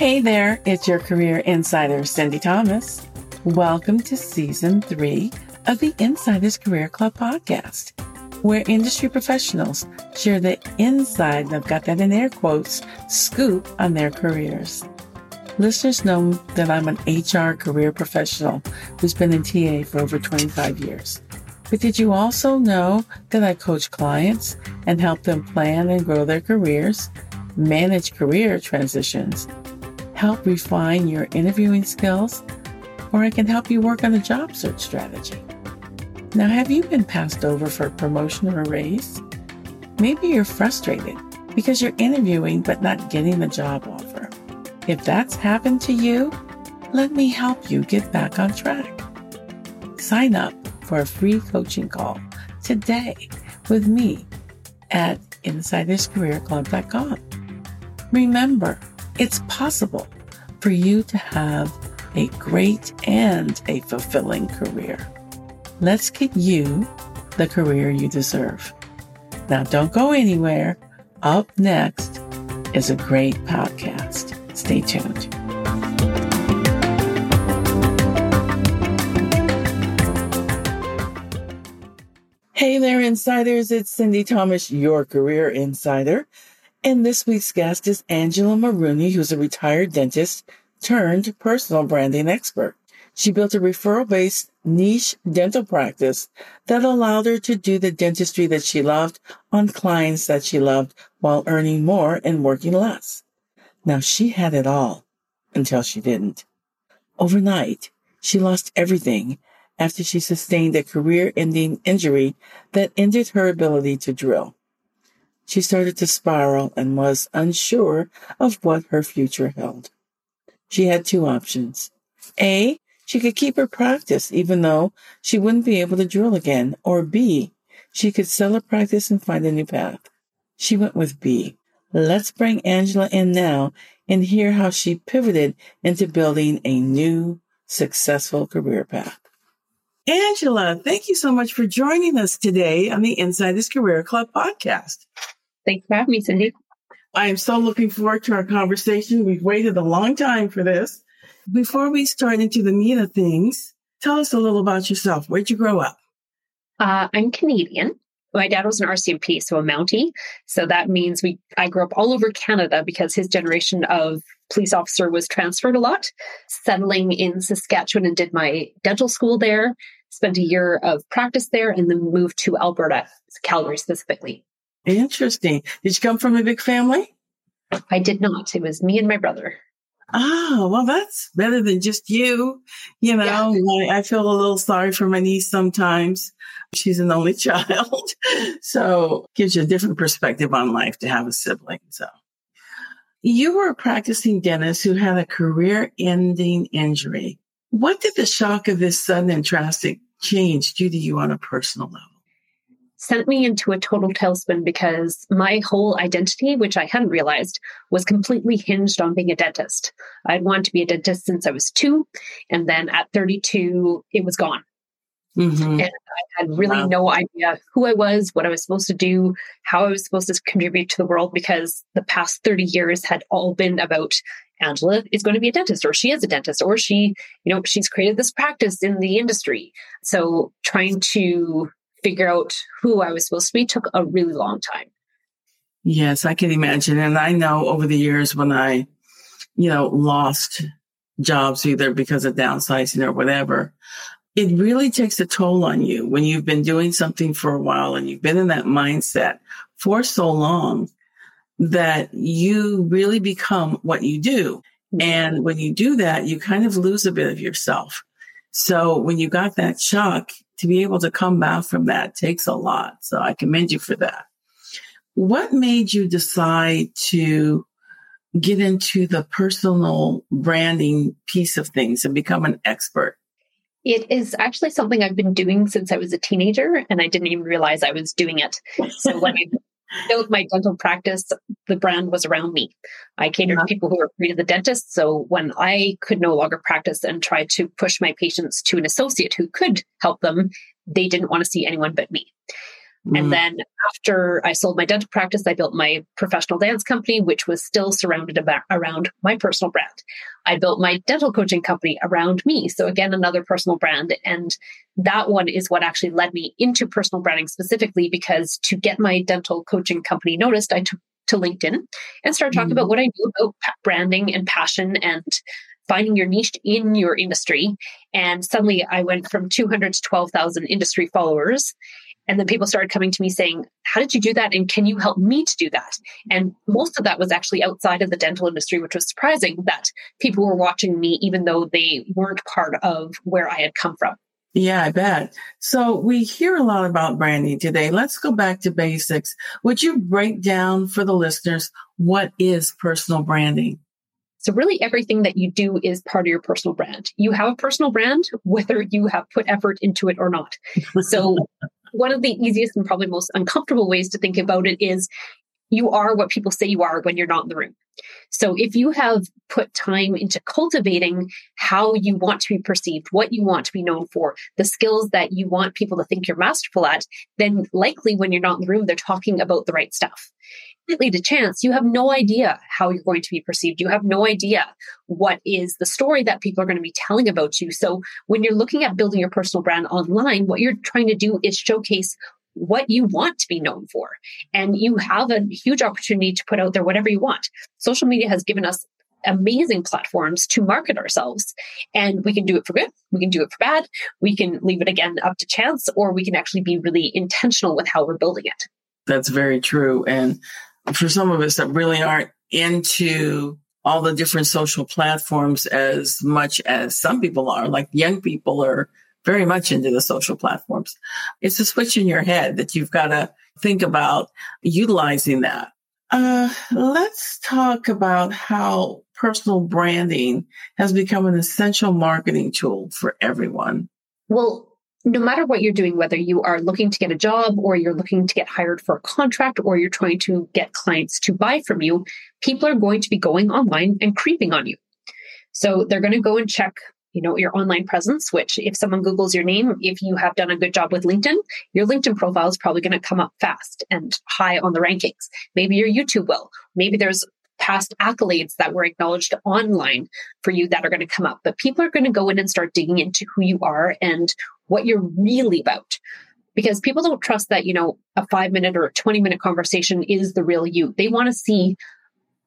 Hey there, it's your career insider, Cindy Thomas. Welcome to season three of the Insiders Career Club podcast, where industry professionals share the inside, I've got that in air quotes, scoop on their careers. Listeners know that I'm an HR career professional who's been in TA for over 25 years. But did you also know that I coach clients and help them plan and grow their careers, manage career transitions, help refine your interviewing skills, or I can help you work on a job search strategy? Now, have you been passed over for a promotion or a raise? Maybe you're frustrated because you're interviewing but not getting the job offer. If that's happened to you, let me help you get back on track. Sign up for a free coaching call today with me at insiderscareerclub.com. Remember, it's possible for you to have a great and a fulfilling career. Let's get you the career you deserve. Now, don't go anywhere. Up next is a great podcast. Stay tuned. Hey there, insiders. It's Cindy Thomas, your career insider. And this week's guest is Angela Mulrooney, who's a retired dentist turned personal branding expert. She built a referral based niche dental practice that allowed her to do the dentistry that she loved on clients that she loved while earning more and working less. Now she had it all until she didn't. Overnight, she lost everything after she sustained a career ending injury that ended her ability to drill. She started to spiral and was unsure of what her future held. She had two options. A, she could keep her practice even though she wouldn't be able to drill again. Or B, she could sell her practice and find a new path. She went with B. Let's bring Angela in now and hear how she pivoted into building a new successful career path. Angela, thank you so much for joining us today on the Insiders Career Club podcast. Thanks for having me, Cindy. I am so looking forward to our conversation. We've waited a long time for this. Before we start into the meat of things, tell us a little about yourself. Where'd you grow up? Uh, I'm Canadian. My dad was an RCMP, so a Mountie. So that means we I grew up all over Canada because his generation of police officer was transferred a lot. Settling in Saskatchewan and did my dental school there, spent a year of practice there, and then moved to Alberta, Calgary specifically. Interesting. Did you come from a big family? I did not. It was me and my brother. Oh, well, that's better than just you. You know, yeah. I, I, feel a little sorry for my niece sometimes. She's an only child. so gives you a different perspective on life to have a sibling. So you were a practicing dentist who had a career ending injury. What did the shock of this sudden and drastic change do to you on a personal level? Sent me into a total tailspin because my whole identity, which I hadn't realized, was completely hinged on being a dentist. I'd wanted to be a dentist since I was two. And then at 32, it was gone. Mm-hmm. And I had really wow. no idea who I was, what I was supposed to do, how I was supposed to contribute to the world because the past 30 years had all been about Angela is going to be a dentist or she is a dentist or she, you know, she's created this practice in the industry. So trying to figure out who I was supposed to be took a really long time. Yes, I can imagine. And I know over the years when I, you know, lost jobs either because of downsizing or whatever, it really takes a toll on you when you've been doing something for a while and you've been in that mindset for so long that you really become what you do. Mm-hmm. And when you do that, you kind of lose a bit of yourself. So when you got that shock, to be able to come back from that takes a lot. So I commend you for that. What made you decide to get into the personal branding piece of things and become an expert? It is actually something I've been doing since I was a teenager, and I didn't even realize I was doing it. So when I built my dental practice, the brand was around me. I catered to people who were pre to the dentist. So when I could no longer practice and try to push my patients to an associate who could help them, they didn't want to see anyone but me. Mm-hmm. And then after I sold my dental practice, I built my professional dance company, which was still surrounded about, around my personal brand. I built my dental coaching company around me. So again, another personal brand. And that one is what actually led me into personal branding specifically because to get my dental coaching company noticed, I took to LinkedIn and started talking mm-hmm. about what I knew about branding and passion and finding your niche in your industry. And suddenly I went from 200 to 12,000 industry followers. And then people started coming to me saying, How did you do that? And can you help me to do that? And most of that was actually outside of the dental industry, which was surprising that people were watching me, even though they weren't part of where I had come from. Yeah, I bet. So we hear a lot about branding today. Let's go back to basics. Would you break down for the listeners what is personal branding? So, really, everything that you do is part of your personal brand. You have a personal brand, whether you have put effort into it or not. So, one of the easiest and probably most uncomfortable ways to think about it is you are what people say you are when you're not in the room. So if you have put time into cultivating how you want to be perceived, what you want to be known for, the skills that you want people to think you're masterful at, then likely when you're not in the room, they're talking about the right stuff. Completely to chance, you have no idea how you're going to be perceived. You have no idea what is the story that people are going to be telling about you. So when you're looking at building your personal brand online, what you're trying to do is showcase what you want to be known for. And you have a huge opportunity to put out there whatever you want. Social media has given us amazing platforms to market ourselves. And we can do it for good, we can do it for bad, we can leave it again up to chance, or we can actually be really intentional with how we're building it. That's very true. And for some of us that really aren't into all the different social platforms as much as some people are, like young people are very much into the social platforms. It's a switch in your head that you've got to think about utilizing that. Uh, let's talk about how personal branding has become an essential marketing tool for everyone. Well, no matter what you're doing, whether you are looking to get a job or you're looking to get hired for a contract or you're trying to get clients to buy from you, people are going to be going online and creeping on you. So they're going to go and check you know your online presence which if someone googles your name if you have done a good job with linkedin your linkedin profile is probably going to come up fast and high on the rankings. Maybe your youtube will. Maybe there's past accolades that were acknowledged online for you that are going to come up. But people are going to go in and start digging into who you are and what you're really about because people don't trust that you know a 5 minute or a 20 minute conversation is the real you they want to see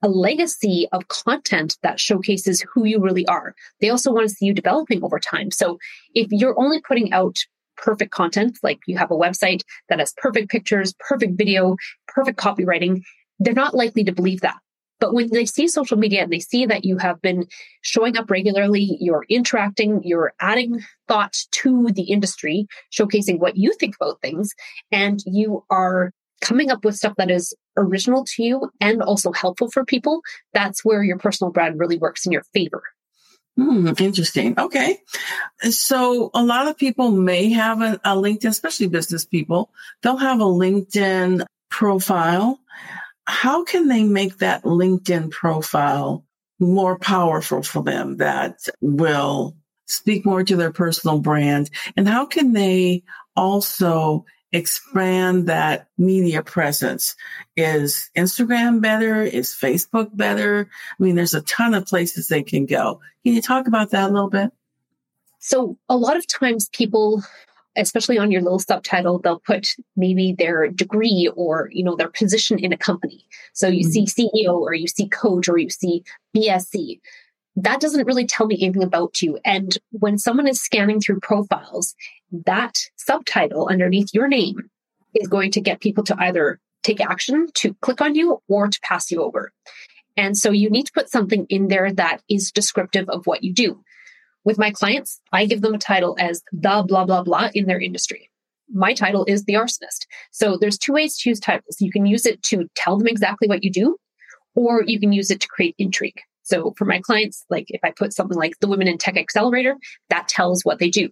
a legacy of content that showcases who you really are. They also want to see you developing over time. So if you're only putting out perfect content, like you have a website that has perfect pictures, perfect video, perfect copywriting, they're not likely to believe that. But when they see social media and they see that you have been showing up regularly, you're interacting, you're adding thought to the industry, showcasing what you think about things, and you are coming up with stuff that is original to you and also helpful for people, that's where your personal brand really works in your favor. Hmm, interesting. Okay. So a lot of people may have a, a LinkedIn, especially business people, they'll have a LinkedIn profile. How can they make that LinkedIn profile more powerful for them that will speak more to their personal brand? And how can they also expand that media presence. Is Instagram better? Is Facebook better? I mean, there's a ton of places they can go. Can you talk about that a little bit? So, a lot of times people, especially on your little subtitle, they'll put maybe their degree or, you know, their position in a company. So you mm-hmm. see CEO or you see coach or you see BSc that doesn't really tell me anything about you. And when someone is scanning through profiles, that subtitle underneath your name is going to get people to either take action to click on you or to pass you over. And so you need to put something in there that is descriptive of what you do. With my clients, I give them a title as the blah, blah, blah in their industry. My title is the arsonist. So there's two ways to use titles. You can use it to tell them exactly what you do, or you can use it to create intrigue. So for my clients, like if I put something like the Women in Tech Accelerator, that tells what they do.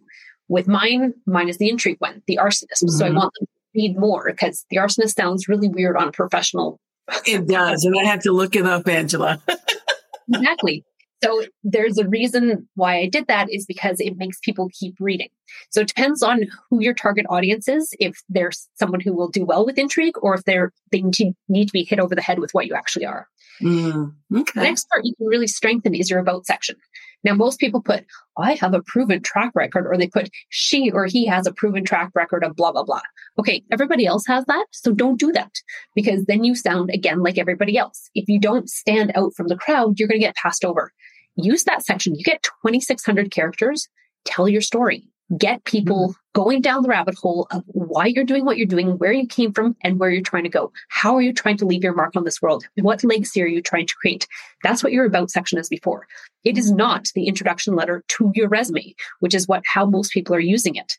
With mine, mine is the intrigue one, the arsonist. Mm-hmm. So I mm-hmm. want them to read more because the arsonist sounds really weird on a professional. It does. And I have to look it up, Angela. exactly. So there's a reason why I did that is because it makes people keep reading. So it depends on who your target audience is. If there's someone who will do well with intrigue or if they're, they need to be hit over the head with what you actually are. Mm, okay. The next part you can really strengthen is your about section. Now, most people put, I have a proven track record, or they put, she or he has a proven track record of blah, blah, blah. Okay, everybody else has that. So don't do that because then you sound again like everybody else. If you don't stand out from the crowd, you're going to get passed over. Use that section. You get 2,600 characters. Tell your story get people mm-hmm. going down the rabbit hole of why you're doing what you're doing, where you came from, and where you're trying to go. How are you trying to leave your mark on this world? What legacy are you trying to create? That's what your about section is before. It is not the introduction letter to your resume, which is what how most people are using it.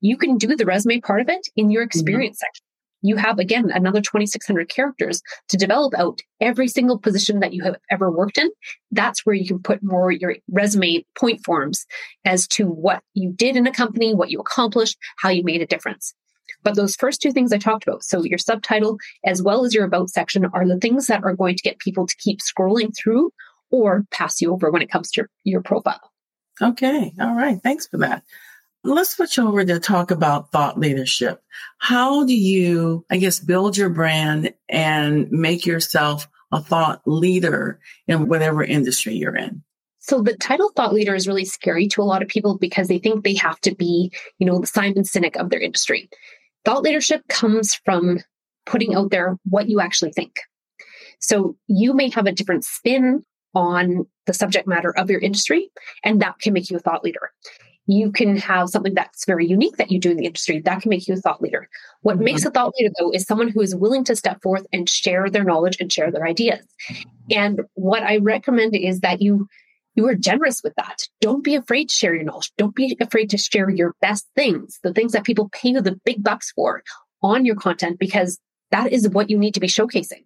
You can do the resume part of it in your mm-hmm. experience mm-hmm. section you have again another 2600 characters to develop out every single position that you have ever worked in. That's where you can put more your resume point forms as to what you did in a company what you accomplished how you made a difference. But those first two things i talked about so your subtitle as well as your about section are the things that are going to get people to keep scrolling through or pass you over when it comes to your, your profile. Okay. All right. Thanks for that Let's switch over to talk about thought leadership. How do you, I guess, build your brand and make yourself a thought leader in whatever industry you're in? So the title thought leader is really scary to a lot of people because they think they have to be, you know, the Simon Sinek of their industry. Thought leadership comes from putting out there what you actually think. So you may have a different spin on the subject matter of your industry, and that can make you a thought leader you can have something that's very unique that you do in the industry that can make you a thought leader. What mm-hmm. makes a thought leader, though, is someone who is willing to step forth and share their knowledge and share their ideas. And what I recommend is that you you are generous with that. Don't be afraid to share your knowledge. Don't be afraid to share your best things, the things that people pay you the big bucks for on your content, because that is what you need to be showcasing.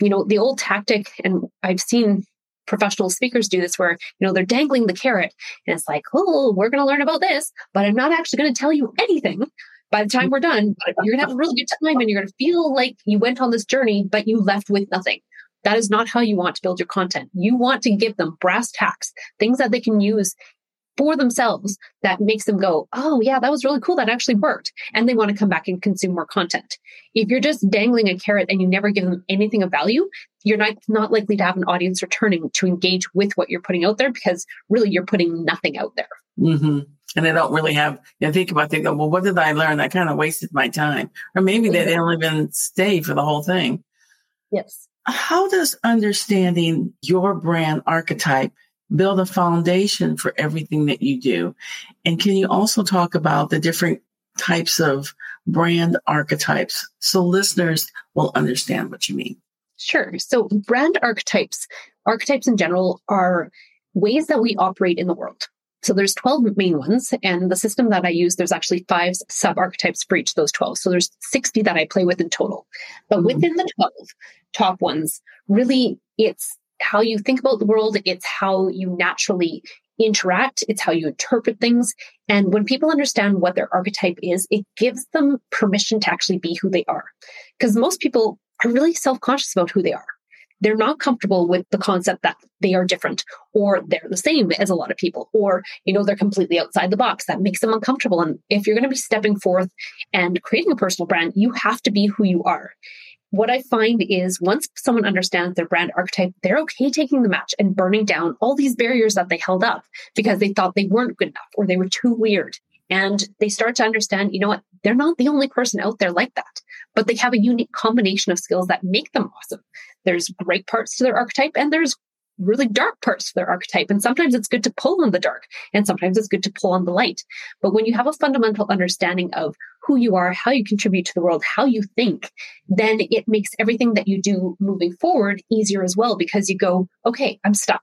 You know, the old tactic, and I've seen professional speakers do this where, you know, they're dangling the carrot and it's like, oh, we're going to learn about this, but I'm not actually going to tell you anything by the time we're done. You're going to have a really good time and you're going to feel like you went on this journey, but you left with nothing. That is not how you want to build your content. You want to give them brass tacks, things that they can use for themselves that makes them go, oh, yeah, that was really cool. That actually worked. And they want to come back and consume more content. If you're just dangling a carrot and you never give them anything of value, you're not, not likely to have an audience returning to engage with what you're putting out there because really you're putting nothing out there. Mm-hmm. And they don't really have, you know, think about, they go, well, what did I learn? I kind of wasted my time. Or maybe they don't even stay for the whole thing. Yes. How does understanding your brand archetype build a foundation for everything that you do. And can you also talk about the different types of brand archetypes so listeners will understand what you mean? Sure. So brand archetypes, archetypes in general are ways that we operate in the world. So there's 12 main ones and the system that I use, there's actually five sub archetypes for each of those 12. So there's 60 that I play with in total. But mm-hmm. within the 12 top ones, really it's how you think about the world, it's how you naturally interact, it's how you interpret things. And when people understand what their archetype is, it gives them permission to actually be who they are. Because most people are really self conscious about who they are. They're not comfortable with the concept that they are different or they're the same as a lot of people or, you know, they're completely outside the box. That makes them uncomfortable. And if you're going to be stepping forth and creating a personal brand, you have to be who you are what I find is once someone understands their brand archetype, they're okay taking the match and burning down all these barriers that they held up because they thought they weren't good enough or they were too weird. And they start to understand, you know what? They're not the only person out there like that, but they have a unique combination of skills that make them awesome. There's great parts to their archetype and there's really dark parts of their archetype. And sometimes it's good to pull on the dark and sometimes it's good to pull on the light. But when you have a fundamental understanding of who you are, how you contribute to the world, how you think, then it makes everything that you do moving forward easier as well because you go, okay, I'm stuck.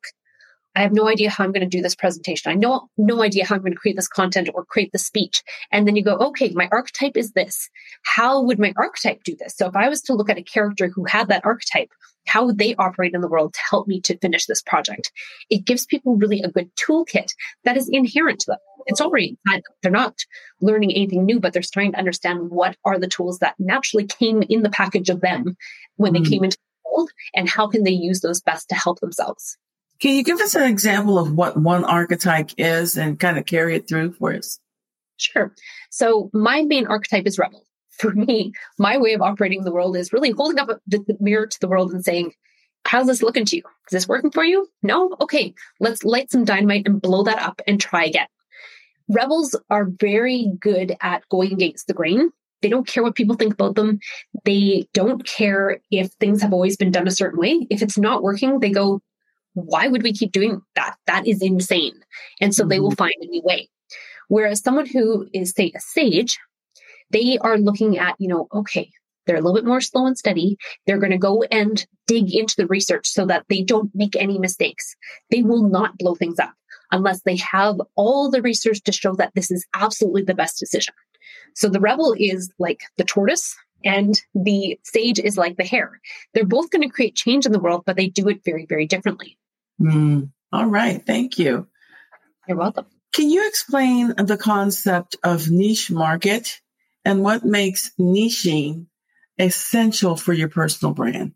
I have no idea how I'm going to do this presentation. I know no idea how I'm going to create this content or create the speech. And then you go, okay, my archetype is this. How would my archetype do this? So if I was to look at a character who had that archetype, how would they operate in the world to help me to finish this project? It gives people really a good toolkit that is inherent to them. It's already, they're not learning anything new, but they're starting to understand what are the tools that naturally came in the package of them when they hmm. came into the world and how can they use those best to help themselves. Can you give us an example of what one archetype is and kind of carry it through for us? Sure. So my main archetype is rebel. For me, my way of operating the world is really holding up the mirror to the world and saying, how's this looking to you? Is this working for you? No? Okay, let's light some dynamite and blow that up and try again. Rebels are very good at going against the grain. They don't care what people think about them. They don't care if things have always been done a certain way. If it's not working, they go, why would we keep doing that? That is insane. And so mm-hmm. they will mm-hmm. find a new way. Whereas someone who is, say, a sage, they are looking at, you know, okay, they're a little bit more slow and steady. They're going to go and dig into the research so that they don't make any mistakes. They will not blow things up unless they have all the research to show that this is absolutely the best decision. So the rebel is like the tortoise and the sage is like the hare. They're both going to create change in the world, but they do it very, very differently. Mm, all right. Thank you. You're welcome. Can you explain the concept of niche market and what makes niching essential for your personal brand?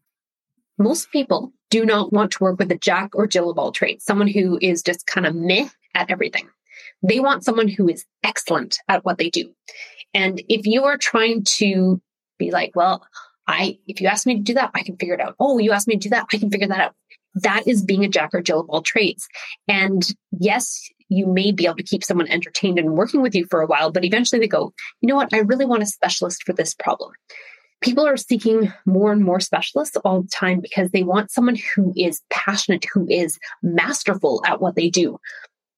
Most people do not want to work with a jack or Jill of all trades, someone who is just kind of meh at everything. They want someone who is excellent at what they do. And if you are trying to be like, well, I, if you ask me to do that, I can figure it out. Oh, you asked me to do that, I can figure that out. That is being a jack or Jill of all trades. And yes, you may be able to keep someone entertained and working with you for a while, but eventually they go, you know what? I really want a specialist for this problem. People are seeking more and more specialists all the time because they want someone who is passionate, who is masterful at what they do.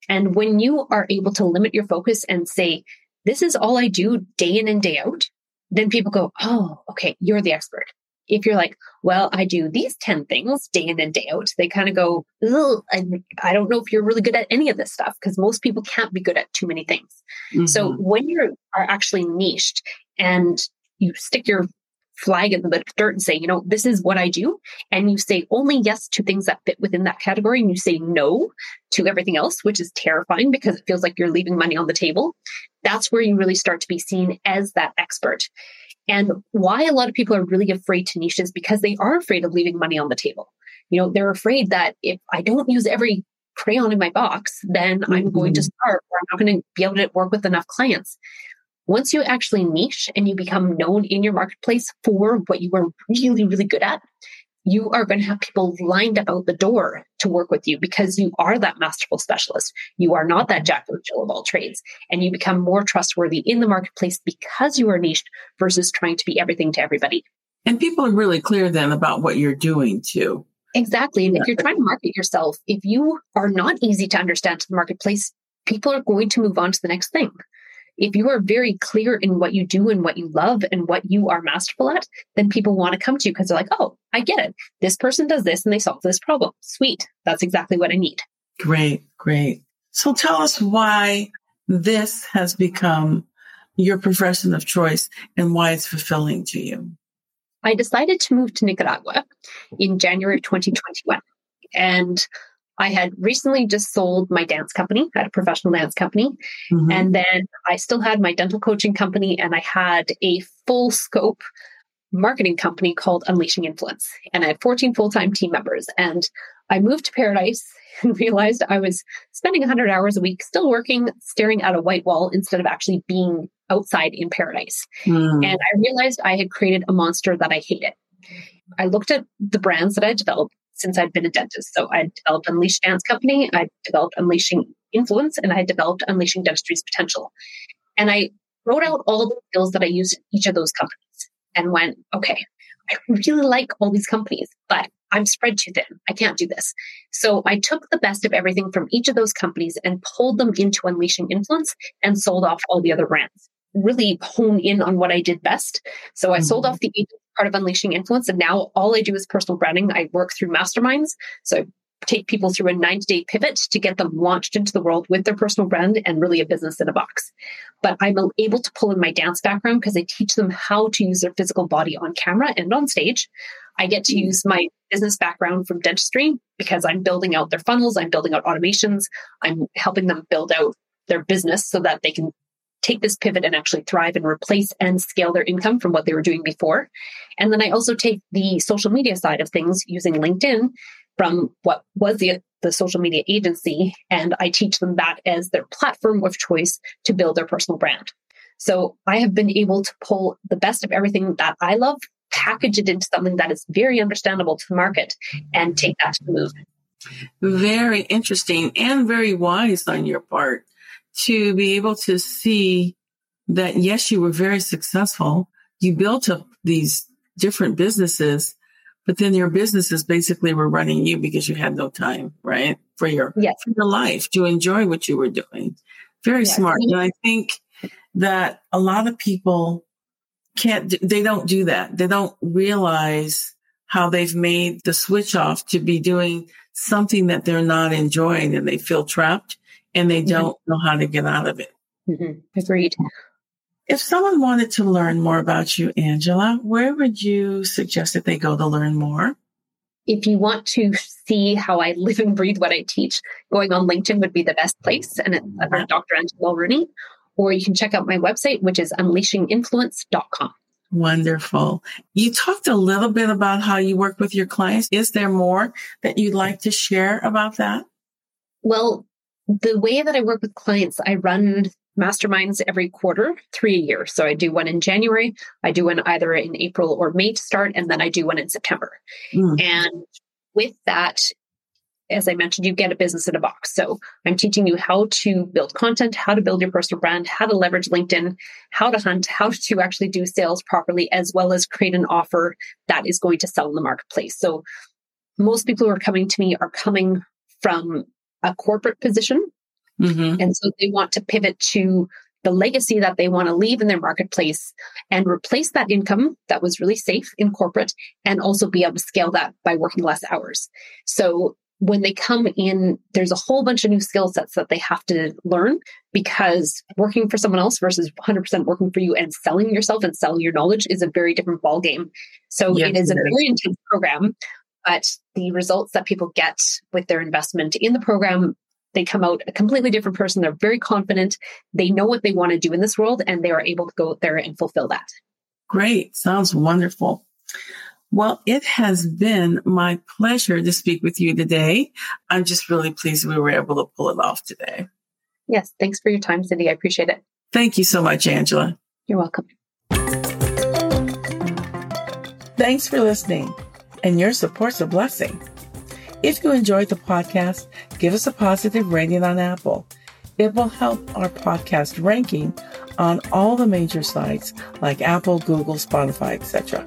And when you are able to limit your focus and say, this is all I do day in and day out, then people go, oh, okay, you're the expert. If you're like, well, I do these 10 things day in and day out, they kind of go, I, I don't know if you're really good at any of this stuff because most people can't be good at too many things. Mm-hmm. So when you are actually niched and you stick your flag in the dirt and say, you know, this is what I do. And you say only yes to things that fit within that category. And you say no to everything else, which is terrifying because it feels like you're leaving money on the table. That's where you really start to be seen as that expert. And why a lot of people are really afraid to niche is because they are afraid of leaving money on the table. You know, they're afraid that if I don't use every crayon in my box, then mm-hmm. I'm going to mm-hmm. starve or I'm not going to be able to work with enough clients. Once you actually niche and you become known in your marketplace for what you are really, really good at, you are going to have people lined up out the door to work with you because you are that masterful specialist. You are not that jack of Jill of all trades. And you become more trustworthy in the marketplace because you are niche versus trying to be everything to everybody. And people are really clear then about what you're doing too. Exactly. And if you're trying to market yourself, if you are not easy to understand to the marketplace, people are going to move on to the next thing if you are very clear in what you do and what you love and what you are masterful at, then people want to come to you because they're like, oh, I get it. This person does this and they solve this problem. Sweet. That's exactly what I need. Great, great. So tell us why this has become your profession of choice and why it's fulfilling to you. I decided to move to Nicaragua in January of 2021. And I had recently just sold my dance company, I had a professional dance company. Mm-hmm. And then I still had my dental coaching company and I had a full scope marketing company called Unleashing Influence. And I had 14 full time team members. And I moved to Paradise and realized I was spending 100 hours a week still working, staring at a white wall instead of actually being outside in paradise. Mm. And I realized I had created a monster that I hated. I looked at the brands that I developed since I'd been a dentist. So I developed Unleash Dance Company, I developed Unleashing Influence, and I developed Unleashing Dentistry's Potential. And I wrote out all the skills that I used in each of those companies and went, okay, I really like all these companies, but I'm spread too thin. I can't do this. So I took the best of everything from each of those companies and pulled them into Unleashing Influence and sold off all the other brands. Really hone in on what I did best. So I mm-hmm. sold off the part of Unleashing Influence. And now all I do is personal branding. I work through masterminds. So I take people through a 90 day pivot to get them launched into the world with their personal brand and really a business in a box. But I'm able to pull in my dance background because I teach them how to use their physical body on camera and on stage. I get to mm. use my business background from dentistry because I'm building out their funnels, I'm building out automations, I'm helping them build out their business so that they can take this pivot and actually thrive and replace and scale their income from what they were doing before. And then I also take the social media side of things using LinkedIn from what was the the social media agency, and I teach them that as their platform of choice to build their personal brand. So I have been able to pull the best of everything that I love, package it into something that is very understandable to the market, and take that to the move. Very interesting and very wise on your part to be able to see that, yes, you were very successful. You built up these different businesses, but then your businesses basically were running you because you had no time, right? For your, yes. for your life to enjoy what you were doing. Very yes. smart. And I think that a lot of people can't, they don't do that. They don't realize how they've made the switch off to be doing something that they're not enjoying and they feel trapped and they mm-hmm. don't know how to get out of it. Mm-hmm. Agreed. If someone wanted to learn more about you, Angela, where would you suggest that they go to learn more? If you want to see how I live and breathe what I teach, going on LinkedIn would be the best place. And it's under Dr. Angela Mulrooney. Or you can check out my website, which is unleashinginfluence.com. Wonderful. You talked a little bit about how you work with your clients. Is there more that you'd like to share about that? Well, the way that I work with clients, I run masterminds every quarter, three a year. So I do one in January, I do one either in April or May to start, and then I do one in September. Mm. And with that, as I mentioned, you get a business in a box. So I'm teaching you how to build content, how to build your personal brand, how to leverage LinkedIn, how to hunt, how to actually do sales properly, as well as create an offer that is going to sell in the marketplace. So most people who are coming to me are coming from a corporate position. Mm-hmm. And so they want to pivot to the legacy that they want to leave in their marketplace and replace that income that was really safe in corporate and also be able to scale that by working less hours. So when they come in, there's a whole bunch of new skill sets that they have to learn because working for someone else versus 100% working for you and selling yourself and selling your knowledge is a very different ball game. So it is a very intense program, but the results that people get with their investment in the program they come out a completely different person. They're very confident. They know what they want to do in this world and they are able to go there and fulfill that. Great. Sounds wonderful. Well, it has been my pleasure to speak with you today. I'm just really pleased we were able to pull it off today. Yes. Thanks for your time, Cindy. I appreciate it. Thank you so much, Angela. You're welcome. Thanks for listening, and your support's a blessing. If you enjoyed the podcast, give us a positive rating on Apple. It will help our podcast ranking on all the major sites like Apple, Google, Spotify, etc.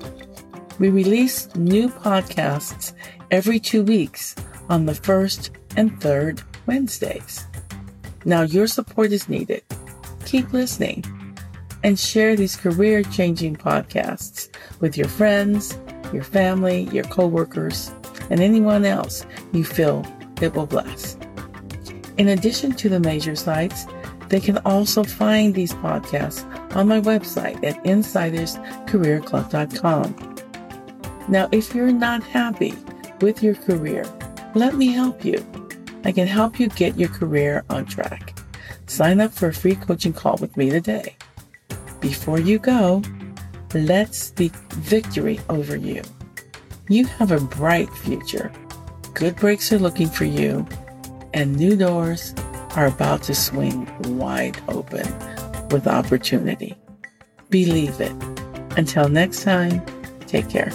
We release new podcasts every two weeks on the first and third Wednesdays. Now your support is needed. Keep listening and share these career changing podcasts with your friends, your family, your coworkers, and anyone else you feel it will bless. In addition to the major sites, they can also find these podcasts on my website at insiderscareerclub.com. Now, if you're not happy with your career, let me help you. I can help you get your career on track. Sign up for a free coaching call with me today. Before you go, let's speak victory over you. You have a bright future. Good breaks are looking for you, and new doors are about to swing wide open with opportunity. Believe it. Until next time, take care.